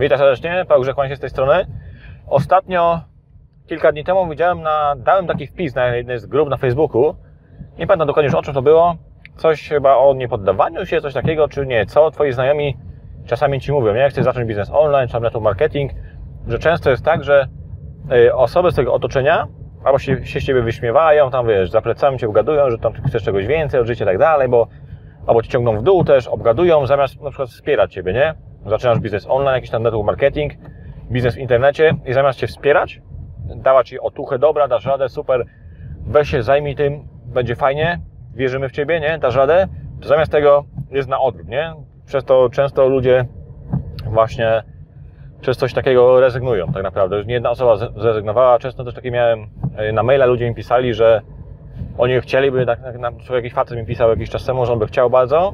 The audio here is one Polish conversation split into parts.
Witam serdecznie, Paweł Grzechman z tej strony. Ostatnio, kilka dni temu widziałem na, dałem taki wpis na jednej z grup na Facebooku. Nie pamiętam dokładnie już o czym to było. Coś chyba o niepoddawaniu się, coś takiego, czy nie. Co twoi znajomi czasami ci mówią, nie? Chcesz zacząć biznes online, czy network marketing, że często jest tak, że y, osoby z tego otoczenia albo się, się z ciebie wyśmiewają, tam wiesz, za plecami cię ugadują, że tam chcesz czegoś więcej od życia i tak dalej, bo albo cię ciągną w dół też, obgadują, zamiast na przykład wspierać ciebie, nie? Zaczynasz biznes online, jakiś tam network marketing, biznes w internecie i zamiast cię wspierać, dawać ci otuchę, dobra, dasz radę, super, weź się, zajmij tym, będzie fajnie, wierzymy w ciebie, nie? Dasz radę, to zamiast tego jest na odwrót, nie? Przez to często ludzie właśnie przez coś takiego rezygnują tak naprawdę. Już nie jedna osoba zrezygnowała. Często też takie miałem e, na maila, ludzie mi pisali, że oni chcieliby, tak, tak, na, jakiś facet mi pisał jakiś czas temu, że on by chciał bardzo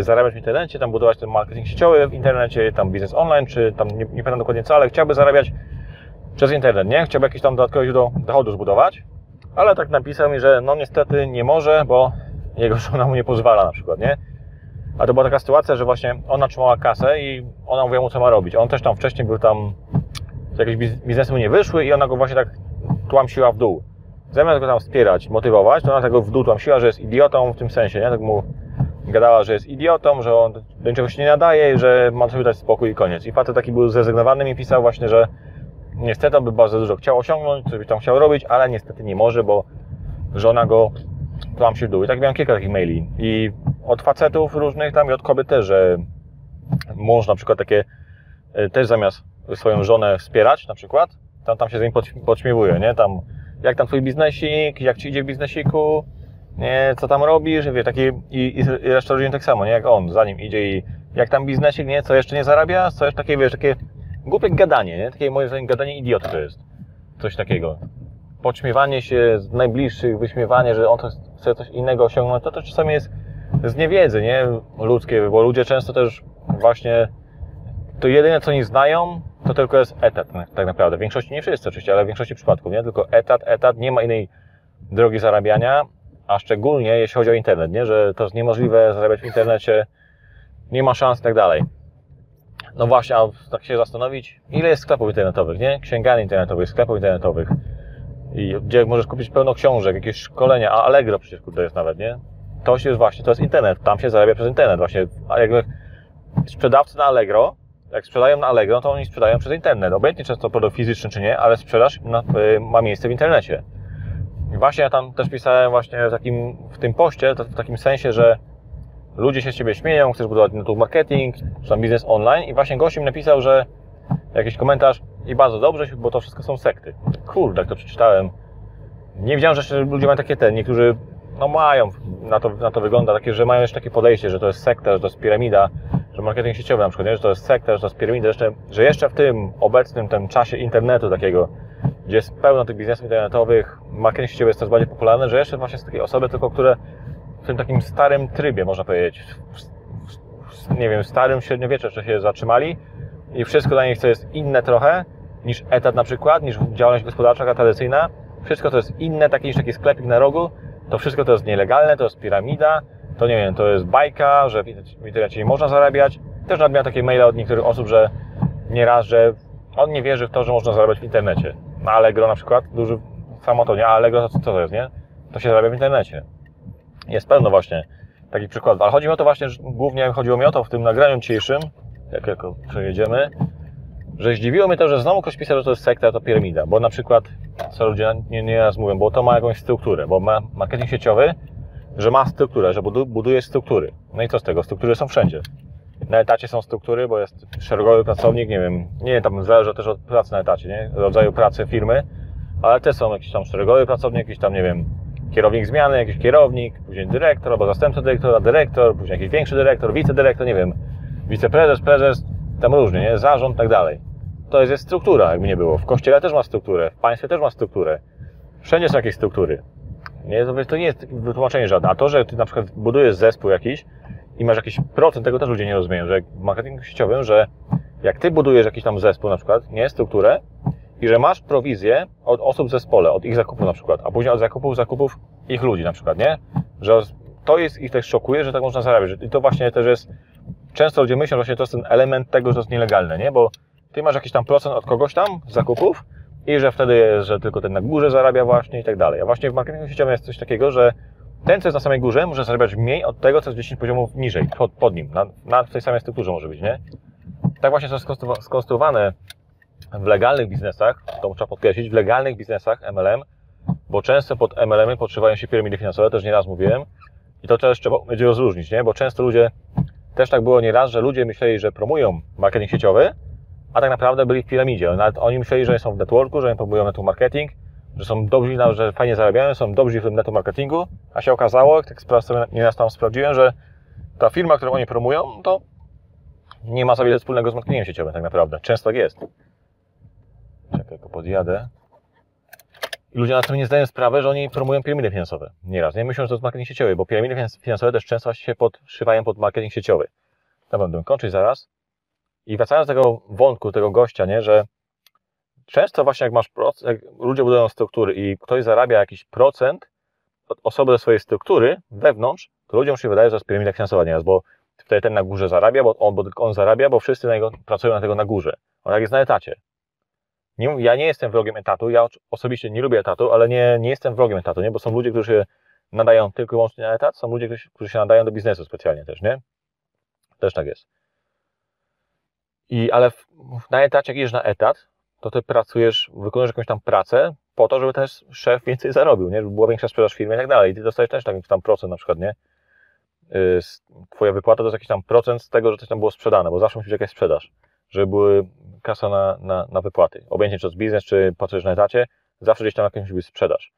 zarabiać w internecie, tam budować ten marketing sieciowy w internecie, tam biznes online, czy tam nie, nie pamiętam dokładnie co, ale chciałby zarabiać przez internet, nie? Chciałby jakieś tam dodatkowe źródło dochodu zbudować, ale tak napisał mi, że no niestety nie może, bo jego żona mu nie pozwala na przykład, nie? A to była taka sytuacja, że właśnie ona trzymała kasę i ona mówiła mu, co ma robić. On też tam wcześniej był tam, jakieś biznesy mu nie wyszły i ona go właśnie tak tłamsiła w dół. Zamiast go tam wspierać, motywować, to ona tego w dół tłamsiła, że jest idiotą w tym sensie, nie? Tak mu gadała, że jest idiotą, że on do niczego się nie nadaje, że ma sobie dać spokój i koniec. I facet taki był zrezygnowany i pisał właśnie, że niestety on by bardzo dużo chciał osiągnąć, coś by tam chciał robić, ale niestety nie może, bo żona go tłamsi w dół. I tak miałem kilka takich maili. I od facetów różnych tam i od kobiet też, że mąż na przykład takie e, też zamiast swoją żonę wspierać na przykład, tam, tam się z nim podśmiewuje, nie? Tam, jak tam twój biznesik, jak ci idzie w biznesiku, nie, co tam robisz, wie, taki, i, i reszta rodziny tak samo, nie? Jak on, za nim idzie i jak tam biznesik, nie? Co jeszcze nie zarabia, co jeszcze takie, wiesz, takie głupie gadanie, nie? Takie moje zdaniem gadanie idioty to jest. Coś takiego. Podśmiewanie się z najbliższych, wyśmiewanie, że on chce coś innego osiągnąć, to to czasami jest z niewiedzy, nie? Ludzkie, bo ludzie często też właśnie to jedyne, co nie znają, to tylko jest etat, tak naprawdę. W większości, nie wszyscy oczywiście, ale w większości przypadków, nie? Tylko etat, etat, nie ma innej drogi zarabiania, a szczególnie jeśli chodzi o internet, nie? Że to jest niemożliwe zarabiać w internecie, nie ma szans i tak dalej. No właśnie, a tak się zastanowić, ile jest sklepów internetowych, nie? Księgarni internetowych, sklepów internetowych, i gdzie możesz kupić pełno książek, jakieś szkolenia, a Allegro przecież kurde jest nawet, nie? to jest właśnie, to jest internet, tam się zarabia przez internet właśnie. A jakby sprzedawcy na Allegro, jak sprzedają na Allegro, to oni sprzedają przez internet. Obojętnie często produkt fizyczny czy nie, ale sprzedaż y, ma miejsce w internecie. I właśnie ja tam też pisałem właśnie w takim, w tym poście, w takim sensie, że ludzie się z Ciebie śmieją, chcesz budować network marketing, czy tam biznes online i właśnie gość mi napisał, że jakiś komentarz i bardzo dobrze, bo to wszystko są sekty. Kurde, jak to przeczytałem. Nie wiedziałem, że ludzie mają takie te, niektórzy no mają, na to, na to wygląda takie, że mają jeszcze takie podejście, że to jest sekta, że to jest piramida, że marketing sieciowy na przykład, nie? że to jest sekta, że to jest piramida, jeszcze, że jeszcze w tym obecnym tym czasie internetu takiego, gdzie jest pełno tych biznesów internetowych, marketing sieciowy jest coraz bardziej popularny, że jeszcze właśnie są takie osoby tylko, które w tym takim starym trybie, można powiedzieć, w, nie wiem, starym średniowieczu jeszcze się zatrzymali i wszystko dla nich, co jest inne trochę, niż etat na przykład, niż działalność gospodarcza tradycyjna, wszystko to jest inne, taki niż taki sklepik na rogu, to wszystko to jest nielegalne, to jest piramida, to nie wiem, to jest bajka, że w internecie nie można zarabiać. Też nadmiar takie maile od niektórych osób, że nieraz, że on nie wierzy w to, że można zarabiać w internecie. Na Allegro na przykład, duży samo to, nie? A Allegro to co to jest, nie? To się zarabia w internecie. Jest pełno właśnie takich przykładów. Ale chodzi mi o to właśnie, że głównie chodziło mi o to w tym nagraniu dzisiejszym, jak jako przejedziemy, że zdziwiło mnie to, że znowu ktoś pisał, że to jest sekta, to piramida, bo na przykład, co ludzie nie, nie raz mówią, bo to ma jakąś strukturę, bo ma marketing sieciowy, że ma strukturę, że buduje struktury. No i co z tego? Struktury są wszędzie. Na etacie są struktury, bo jest szeregowy pracownik, nie wiem, nie tam zależy też od pracy na etacie, nie? Rodzaju pracy firmy, ale też są jakiś tam szeregowy pracownik, jakiś tam, nie wiem, kierownik zmiany, jakiś kierownik, później dyrektor, albo zastępca dyrektora, dyrektor, później jakiś większy dyrektor, wicedyrektor, nie wiem, wiceprezes, prezes, tam różnie, nie? Zarząd, tak dalej. To jest, jest struktura, jakby nie było. W kościele też ma strukturę, w państwie też ma strukturę. Wszędzie są jakieś struktury. Nie, to, to nie jest wytłumaczenie żadne. A to, że ty na przykład budujesz zespół jakiś i masz jakiś procent, tego też ludzie nie rozumieją, że w marketingu sieciowym, że jak ty budujesz jakiś tam zespół na przykład, nie, strukturę, i że masz prowizję od osób w zespole, od ich zakupów na przykład, a później od zakupów, zakupów ich ludzi na przykład, nie? Że to jest, ich też szokuje, że tak można zarabiać. I to właśnie też jest często ludzie myślą, że to jest ten element tego, że to jest nielegalne, nie? Bo ty masz jakiś tam procent od kogoś tam zakupów i że wtedy jest, że tylko ten na górze zarabia właśnie i tak dalej. A właśnie w marketingu sieciowym jest coś takiego, że ten, co jest na samej górze, może zarabiać mniej od tego, co jest 10 poziomów niżej, pod, pod nim, na, na tej samej strukturze może być, nie? Tak właśnie jest skonstruowane w legalnych biznesach, to trzeba podkreślić, w legalnych biznesach MLM, bo często pod MLM-y podszywają się piramidy finansowe, też nieraz mówiłem, i to też trzeba będzie rozróżnić, nie? Bo często ludzie, też tak było nieraz, że ludzie myśleli, że promują marketing sieciowy, a tak naprawdę byli w piramidzie. Nawet oni myśleli, że są w networku, że promują network marketing, że są dobrzy, że fajnie zarabiają, są dobrzy w tym network marketingu, a się okazało, tak sobie nieraz tam sprawdziłem, że ta firma, którą oni promują, to nie ma za wiele wspólnego z marketingiem sieciowym tak naprawdę. Często tak jest. Czekaj, tylko podjadę. I ludzie na tym nie zdają sprawy, że oni promują piramidy finansowe. Nieraz. Nie myślą, że to jest marketing sieciowy, bo piramidy finansowe też często się podszywają pod marketing sieciowy. To będę kończyć zaraz. I wracając do tego wątku, tego gościa, nie, że często właśnie jak masz jak ludzie budują struktury i ktoś zarabia jakiś procent od osoby ze swojej struktury wewnątrz, to ludziom się wydaje, że to jest piramida finansowa nieraz, bo wtedy ten na górze zarabia, bo on, bo on zarabia, bo wszyscy na pracują na tego na górze. On jak jest na etacie. Nie, ja nie jestem wrogiem etatu, ja osobiście nie lubię etatu, ale nie, nie jestem wrogiem etatu, nie? bo są ludzie, którzy się nadają tylko i wyłącznie na etat, są ludzie, którzy się nadają do biznesu specjalnie też, nie? Też tak jest. I, ale w, na etacie, jak jedziesz na etat, to ty pracujesz, wykonujesz jakąś tam pracę po to, żeby też szef więcej zarobił, nie? Żeby była większa sprzedaż w firmie i tak dalej. I ty dostajesz też taki tam procent na przykład, nie? Y, twoja wypłata to jest jakiś tam procent z tego, że coś tam było sprzedane, bo zawsze musi być jakaś sprzedaż, żeby były kasa na, na, na wypłaty. Obojętnie czy to biznes, czy pracujesz na etacie, zawsze gdzieś tam jakaś musi być sprzedaż.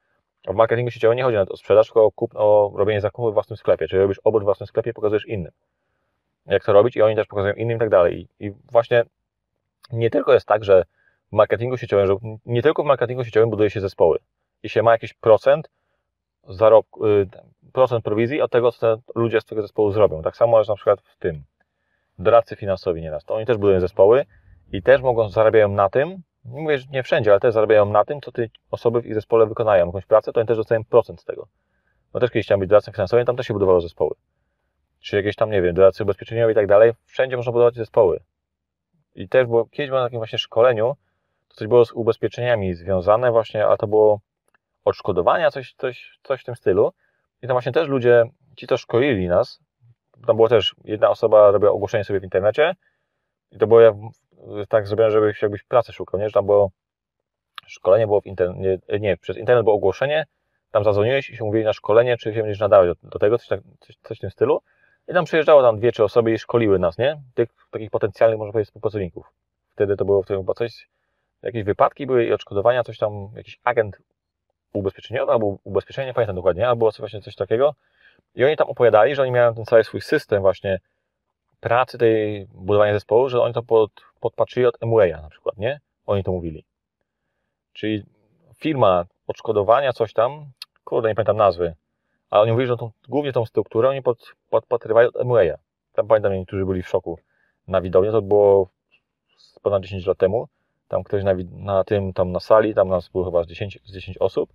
A w marketingu sieciowym nie chodzi nawet o sprzedaż, tylko o, kup, o robienie zakupów w własnym sklepie. Czyli robisz obrót w własnym sklepie i pokazujesz innym. Jak to robić i oni też pokazują innym i tak dalej. I właśnie nie tylko jest tak, że w marketingu sieciowym, że nie tylko w marketingu sieciowym buduje się zespoły i się ma jakiś procent zarobku, y, procent prowizji od tego, co ludzie z tego zespołu zrobią. Tak samo jest na przykład w tym. Doradcy finansowi nieraz. To oni też budują zespoły i też mogą, zarabiają na tym, nie mówię, że nie wszędzie, ale też zarabiają na tym, co te osoby w ich zespole wykonają jakąś pracę, to oni też dostają procent z tego. No też kiedyś chciałem być doradcą finansowym, tam też się budowało zespoły. Czy jakieś tam, nie wiem, doradcy ubezpieczeniowi i tak dalej. Wszędzie można budować zespoły. I też było, kiedyś byłem na takim właśnie szkoleniu, coś było z ubezpieczeniami związane właśnie, ale to było odszkodowania, coś, coś, coś w tym stylu. I tam właśnie też ludzie, ci to szkolili nas, tam było też, jedna osoba robiła ogłoszenie sobie w internecie i to było tak zrobione, żebyś jakbyś pracę szukał, nie? Że tam było szkolenie było w internecie, nie, przez internet było ogłoszenie, tam zadzwoniłeś i się mówili na szkolenie, czy się będziesz nadawać do, do tego, coś, tak, coś, coś w tym stylu. I tam przyjeżdżało tam dwie, trzy osoby i szkoliły nas, nie? Tych takich potencjalnych, można powiedzieć, współpracowników. Wtedy to było, wtedy chyba coś, jakieś wypadki były i odszkodowania, coś tam, jakiś agent ubezpieczeniowy albo ubezpieczenie, nie pamiętam dokładnie, albo właśnie coś takiego. I oni tam opowiadali, że oni miały ten cały swój system właśnie pracy tej budowania zespołu, że oni to pod, podpatrzyli od Emwaya na przykład, nie? Oni to mówili. Czyli firma odszkodowania, coś tam, kurde, nie pamiętam nazwy, ale oni mówili, że tą, głównie tą strukturę oni pod, podpatrywają od Emwaya. Tam pamiętam, niektórzy byli w szoku na widowni, to było ponad 10 lat temu. Tam ktoś na, na tym, tam na sali, tam nas było chyba z 10, z 10 osób.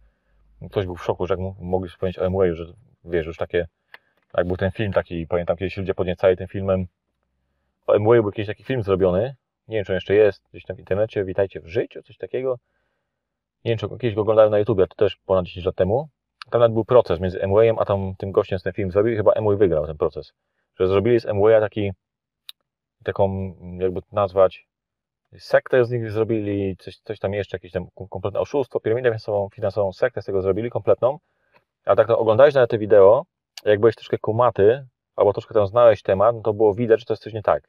Ktoś był w szoku, że jak mogli wspomnieć o Emwayu, że wiesz, już takie, jak był ten film taki, pamiętam kiedyś ludzie podniecali tym filmem, o Emwayu był kiedyś taki film zrobiony, nie wiem, czy on jeszcze jest, gdzieś tam w internecie, Witajcie w życiu, coś takiego. Nie wiem, czy kiedyś go oglądałem na YouTubie, to też ponad 10 lat temu. Tam nawet był proces między Emwayem, a tam tym gościem z ten film zrobił chyba Emway wygrał ten proces. Że zrobili z Emwaya taki, taką, jakby nazwać, sektę z nich zrobili, coś, coś tam jeszcze, jakieś tam kompletne oszustwo, piramidę finansową, finansową sektę z tego zrobili, kompletną. A tak to oglądałeś na te wideo, jak byłeś troszkę kumaty, albo troszkę tam znałeś temat, no to było widać, że to jest coś nie tak.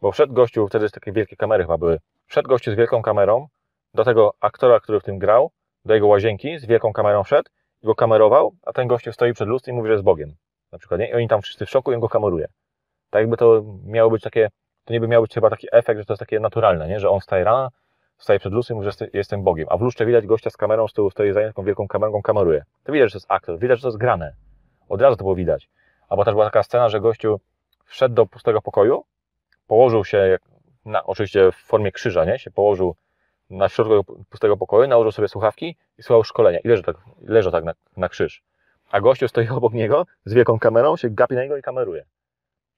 Bo wszedł gościu, wtedy jest takie wielkie kamery chyba były, wszedł gościu z wielką kamerą, do tego aktora, który w tym grał, do jego łazienki, z wielką kamerą wszedł, i go kamerował, a ten gościu stoi przed lustrem i mówi, że jest Bogiem. Na przykład, nie? I oni tam wszyscy w szoku i on go kameruje. Tak jakby to miało być takie, to nie by miał być chyba taki efekt, że to jest takie naturalne, nie? Że on wstaje rano, staje przed lustrem i mówi, że jestem Bogiem. A w lustrze widać gościa z kamerą, z tyłu stoi za taką wielką kamerą, kameruje. To widać, że to jest aktor, widać, że to jest grane. Od razu to było widać. Albo też była taka scena, że gościu wszedł do pustego pokoju, położył się, na, oczywiście w formie krzyża, nie? Się położył na środku pustego pokoju, nałożył sobie słuchawki i słuchał szkolenia. I leży tak, leży tak na, na krzyż. A gościu stoi obok niego z wielką kamerą, się gapi na niego i kameruje.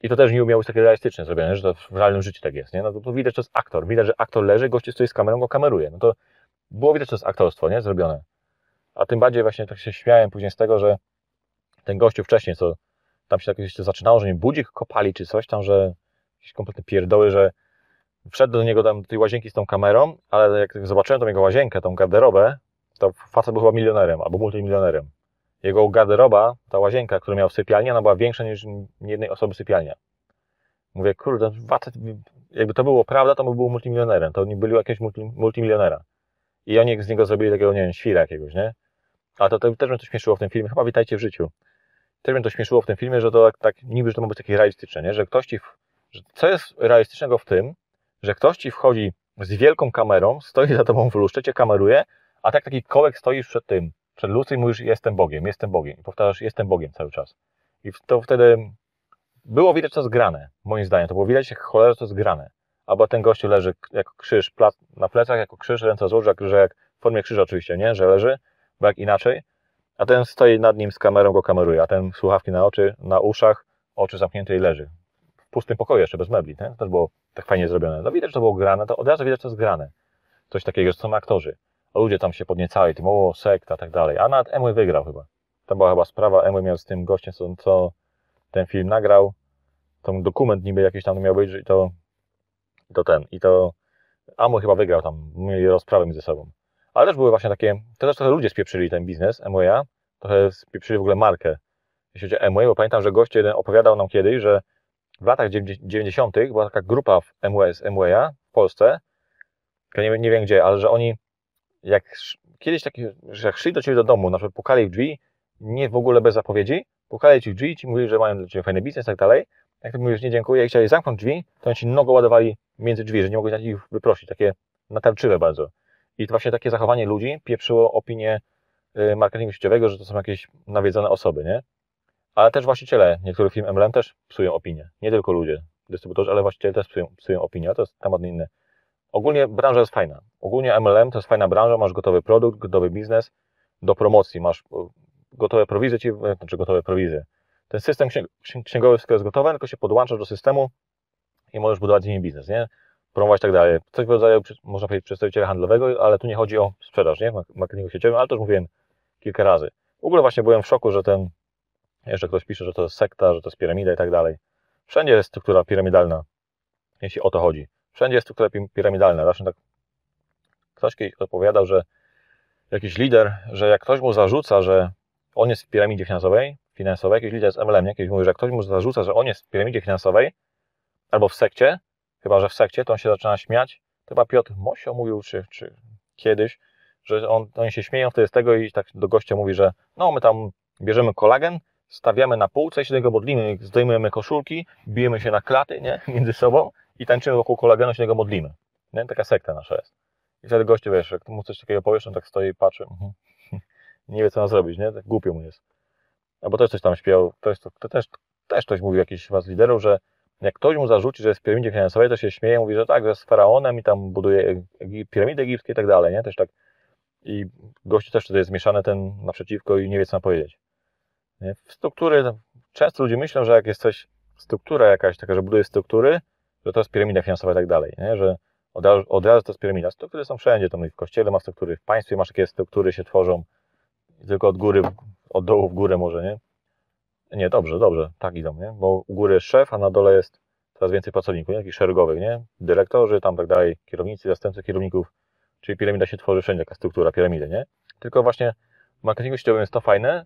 I to też nie umiało być takie realistyczne zrobione, że to w realnym życiu tak jest, nie? No to, to widać, że to jest aktor. Widać, że aktor leży, goście stoi z kamerą, go kameruje. No to było widać, że to jest aktorstwo, nie? Zrobione. A tym bardziej właśnie tak się śmiałem później z tego, że ten gościu wcześniej, co tam się tak jakieś zaczynało, że nie budzik kopali czy coś tam, że jakieś kompletne pierdoły, że wszedł do niego tam do tej łazienki z tą kamerą, ale jak zobaczyłem tą jego łazienkę, tą garderobę, to facet był chyba milionerem albo multimilionerem. Jego garderoba, ta łazienka, którą miał w sypialni, ona była większa niż jednej osoby sypialnia. Mówię, kurde, facet, jakby to było prawda, to by był multimilionerem. To nie byli jakiegoś multi, multimilionera. I oni z niego zrobili takiego, nie wiem, świra jakiegoś, nie? A to, to też mnie to śmieszyło w tym filmie. Chyba witajcie w życiu. Też mnie to śmieszyło w tym filmie, że to tak, tak niby, że to ma być takie realistyczne, nie? Że ktoś ci, że co jest realistycznego w tym, że ktoś ci wchodzi z wielką kamerą, stoi za tobą w lustrze, cię kameruje, a tak taki kołek stoisz przed tym, przed lustrem i mówisz, jestem Bogiem, jestem Bogiem. I powtarzasz, jestem Bogiem cały czas. I to wtedy było widać, co jest grane, moim zdaniem. To było widać, jak cholera, co jest grane. Albo ten gościu leży jako krzyż na plecach, jako krzyż, ręce złoży, że jak w formie krzyża oczywiście, nie? Że leży, bo jak inaczej. A ten stoi nad nim z kamerą, go kameruje, a ten słuchawki na oczy, na uszach, oczy zamknięte i leży. W pustym pokoju jeszcze, bez mebli, nie? To też było tak fajnie zrobione. No widać, że to było grane, to od razu widać, co jest grane. Coś takiego, że są aktorzy. Ludzie tam się podniecali, tym o, sekta, tak dalej. A nawet Emły wygrał chyba. To była chyba sprawa, Emły miał z tym gościem, co, co ten film nagrał, ten dokument niby jakiś tam miał być, i to, to ten, i to Amway chyba wygrał tam, mieli rozprawę między sobą. Ale też były właśnie takie, to też trochę ludzie spieprzyli ten biznes Amwaya, trochę spieprzyli w ogóle markę, jeśli chodzi o Amway, bo pamiętam, że gość jeden opowiadał nam kiedyś, że w latach 90. była taka grupa w MWS, Amwaya w Polsce, nie, nie wiem gdzie, ale że oni jak kiedyś taki, że jak szli do ciebie do domu, na przykład pukali w drzwi, nie w ogóle bez zapowiedzi, pukali ci w drzwi, ci mówili, że mają dla ciebie fajny biznes i tak dalej, jak ty mówisz nie dziękuję i chcieli zamknąć drzwi, to oni ci nogą ładowali między drzwi, że nie mogłeś ich wyprosić, takie natarczywe bardzo. I to właśnie takie zachowanie ludzi pieprzyło opinię y, marketingu sieciowego, że to są jakieś nawiedzone osoby, nie? Ale też właściciele niektórych firm MLM też psują opinię. Nie tylko ludzie, dystrybutorzy, ale właściciele też psują, psują opinię. To jest temat inny. Ogólnie branża jest fajna. Ogólnie MLM to jest fajna branża, masz gotowy produkt, gotowy biznes do promocji, masz y, gotowe prowizje, ci, znaczy gotowe prowizje. Ten system księgowy wszystko jest gotowe, tylko się podłączasz do systemu i możesz budować z nim biznes, nie? Promować i tak dalej. Coś w rodzaju, można powiedzieć, przedstawiciela handlowego, ale tu nie chodzi o sprzedaż, nie? W marketingu sieciowym, ale to już mówiłem kilka razy. W ogóle właśnie byłem w szoku, że ten, jeszcze ktoś pisze, że to jest sekta, że to jest piramida i tak dalej. Wszędzie jest struktura piramidalna, jeśli o to chodzi. Wszędzie jest struktura piramidalna. Zawsze tak ktoś kiedyś opowiadał, że jakiś lider, że jak ktoś mu zarzuca, że on jest w piramidzie finansowej, finansowej, jakiś lider z MLM, jakiś mówi, że jak ktoś mu zarzuca, że on jest w piramidzie finansowej, albo w sekcie, chyba, że w sekcie, to on się zaczyna śmiać. Chyba Piotr Mosio mówił, czy, czy kiedyś, że on, oni się śmieją wtedy z tego i tak do gościa mówi, że no, my tam bierzemy kolagen, stawiamy na półce i się tego modlimy, zdejmujemy koszulki, bijemy się na klaty, nie, między sobą i tańczymy wokół kolagenu, się tego modlimy. Nie? Taka sekta nasza jest. I wtedy goście, wiesz, jak mu coś takiego powiesz, on tak stoi i patrzy, mhm. nie wie, co ma zrobić, nie? Tak głupio mu jest. Albo też coś tam śpiewał, to, jest, to też, też ktoś mówił, jakiś z liderów, że jak ktoś mu zarzuci, że jest w piramidzie finansowej, to się śmieje, mówi, że tak, że jest faraonem i tam buduje piramidy egipskie i tak dalej, nie? Też tak. I gościu też wtedy jest zmieszany ten naprzeciwko i nie wie, co ma powiedzieć. Nie? Struktury, często ludzie myślą, że jak jest coś, struktura jakaś taka, że buduje struktury, że to jest piramida finansowa i tak dalej, nie? Że od razu, od razu to jest piramida. Struktury są wszędzie, tam w kościele ma struktury, w państwie masz takie struktury się tworzą, tylko od góry, od dołu w górę może, nie? Nie, dobrze, dobrze, tak idą, nie? Bo u góry jest szef, a na dole jest coraz więcej pracowników, nie? Takich szeregowych, nie? Dyrektorzy, tam tak dalej, kierownicy, zastępcy kierowników, czyli piramida się tworzy wszędzie, taka struktura piramidy, nie? Tylko właśnie w marketingu sieciowym jest to fajne,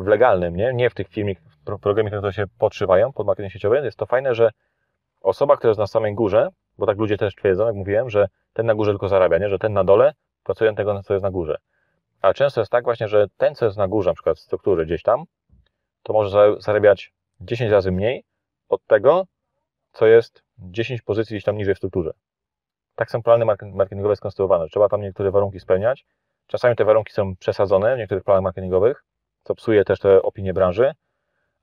w legalnym, nie? Nie w tych filmik, programach, które się podszywają pod marketing sieciowy, jest to fajne, że osoba, która jest na samej górze, bo tak ludzie też twierdzą, jak mówiłem, że ten na górze tylko zarabia, nie? Że ten na dole pracuje tego, co jest na górze. Ale często jest tak właśnie, że ten, co jest na górze, na przykład struktury gdzieś tam, to może zarabiać 10 razy mniej od tego, co jest 10 pozycji gdzieś tam niżej w strukturze. Tak są plany marketingowe skonstruowane. Trzeba tam niektóre warunki spełniać. Czasami te warunki są przesadzone w niektórych planach marketingowych, co psuje też te opinie branży,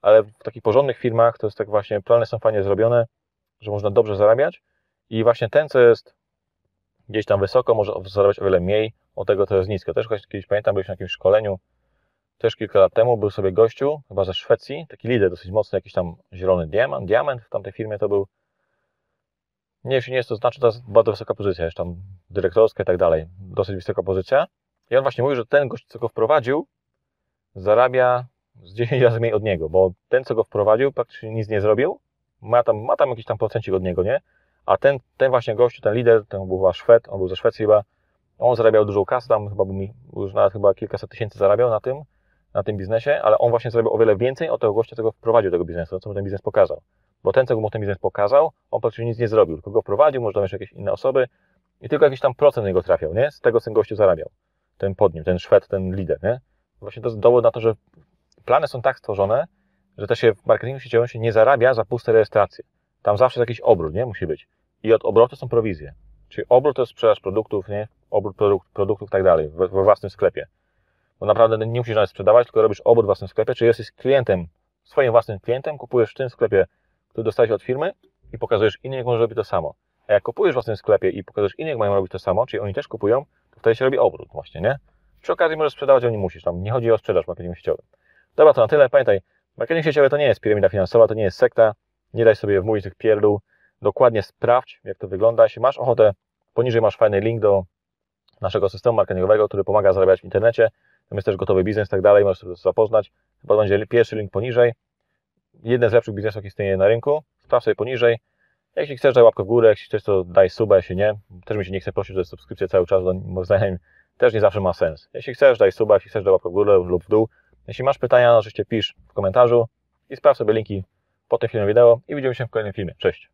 ale w takich porządnych firmach to jest tak właśnie, plany są fajnie zrobione, że można dobrze zarabiać i właśnie ten, co jest gdzieś tam wysoko, może zarabiać o wiele mniej, od tego to jest nisko. Też kiedyś pamiętam, byliśmy na jakimś szkoleniu też kilka lat temu był sobie gościu, chyba ze Szwecji, taki lider dosyć mocny, jakiś tam zielony diament, diament w tamtej firmie to był. Nie, jeśli nie jest to znaczy, to jest bardzo wysoka pozycja, jeszcze tam dyrektorska i tak dalej, dosyć wysoka pozycja. I on właśnie mówi, że ten gość, co go wprowadził, zarabia z 10 razy mniej od niego, bo ten, co go wprowadził, praktycznie nic nie zrobił, ma tam, ma tam jakiś tam procencik od niego, nie? A ten, ten właśnie gościu, ten lider, ten był Szwed, on był ze Szwecji chyba, on zarabiał dużą kasę, tam chyba był mi, już nawet chyba kilkaset tysięcy zarabiał na tym, na tym biznesie, ale on właśnie zarabiał o wiele więcej od tego gościa, co go wprowadził do tego biznesu, co mu ten biznes pokazał. Bo ten, co mu ten biznes pokazał, on praktycznie nic nie zrobił, tylko go wprowadził, może tam jeszcze jakieś inne osoby i tylko jakiś tam procent niego trafiał, nie? Z tego, co ten gościu zarabiał. Ten pod nim, ten Szwed, ten lider, nie? Właśnie to jest dowód na to, że plany są tak stworzone, że też się w marketingu sieciowym się nie zarabia za puste rejestracje. Tam zawsze jakiś obrót, nie? Musi być. I od obrotu są prowizje. Czyli obrót to jest sprzedaż produktów, nie? Obrót produkt, produktów i tak dalej, we, własnym sklepie. Bo naprawdę nie musisz nawet sprzedawać, tylko robisz obrót w własnym sklepie, czyli jesteś klientem, swoim własnym klientem, kupujesz w tym sklepie, który dostałeś od firmy i pokazujesz innym, jak możesz robić to samo. A jak kupujesz w własnym sklepie i pokazujesz innym, jak mają robić to samo, czyli oni też kupują, to wtedy się robi obrót właśnie, nie? Przy okazji możesz sprzedawać, ale nie musisz. Tam nie chodzi o sprzedaż marketingu sieciowym. Dobra, to na tyle. Pamiętaj, marketing sieciowy to nie jest piramida finansowa, to nie jest sekta. Nie daj sobie wmówić tych pierdół. Dokładnie sprawdź, jak to wygląda. Jeśli masz ochotę, poniżej masz fajny link do naszego systemu marketingowego, który pomaga zarabiać w internecie. Tam jest też gotowy biznes i tak dalej, możesz to zapoznać. Chyba będzie pierwszy link poniżej. Jeden z lepszych biznesów, jaki istnieje na rynku. Sprawdź sobie poniżej. Jeśli chcesz, daj łapkę w górę, jeśli chcesz, to daj suba, jeśli nie. Też mi się nie chce prosić, że subskrypcję cały czas, bo moim zdaniem też nie zawsze ma sens. Jeśli chcesz, daj suba, jeśli chcesz, daj łapkę w górę lub w dół. Jeśli masz pytania, oczywiście pisz w komentarzu i sprawdź sobie linki pod tym filmem wideo i widzimy się w kolejnym filmie. Cześć!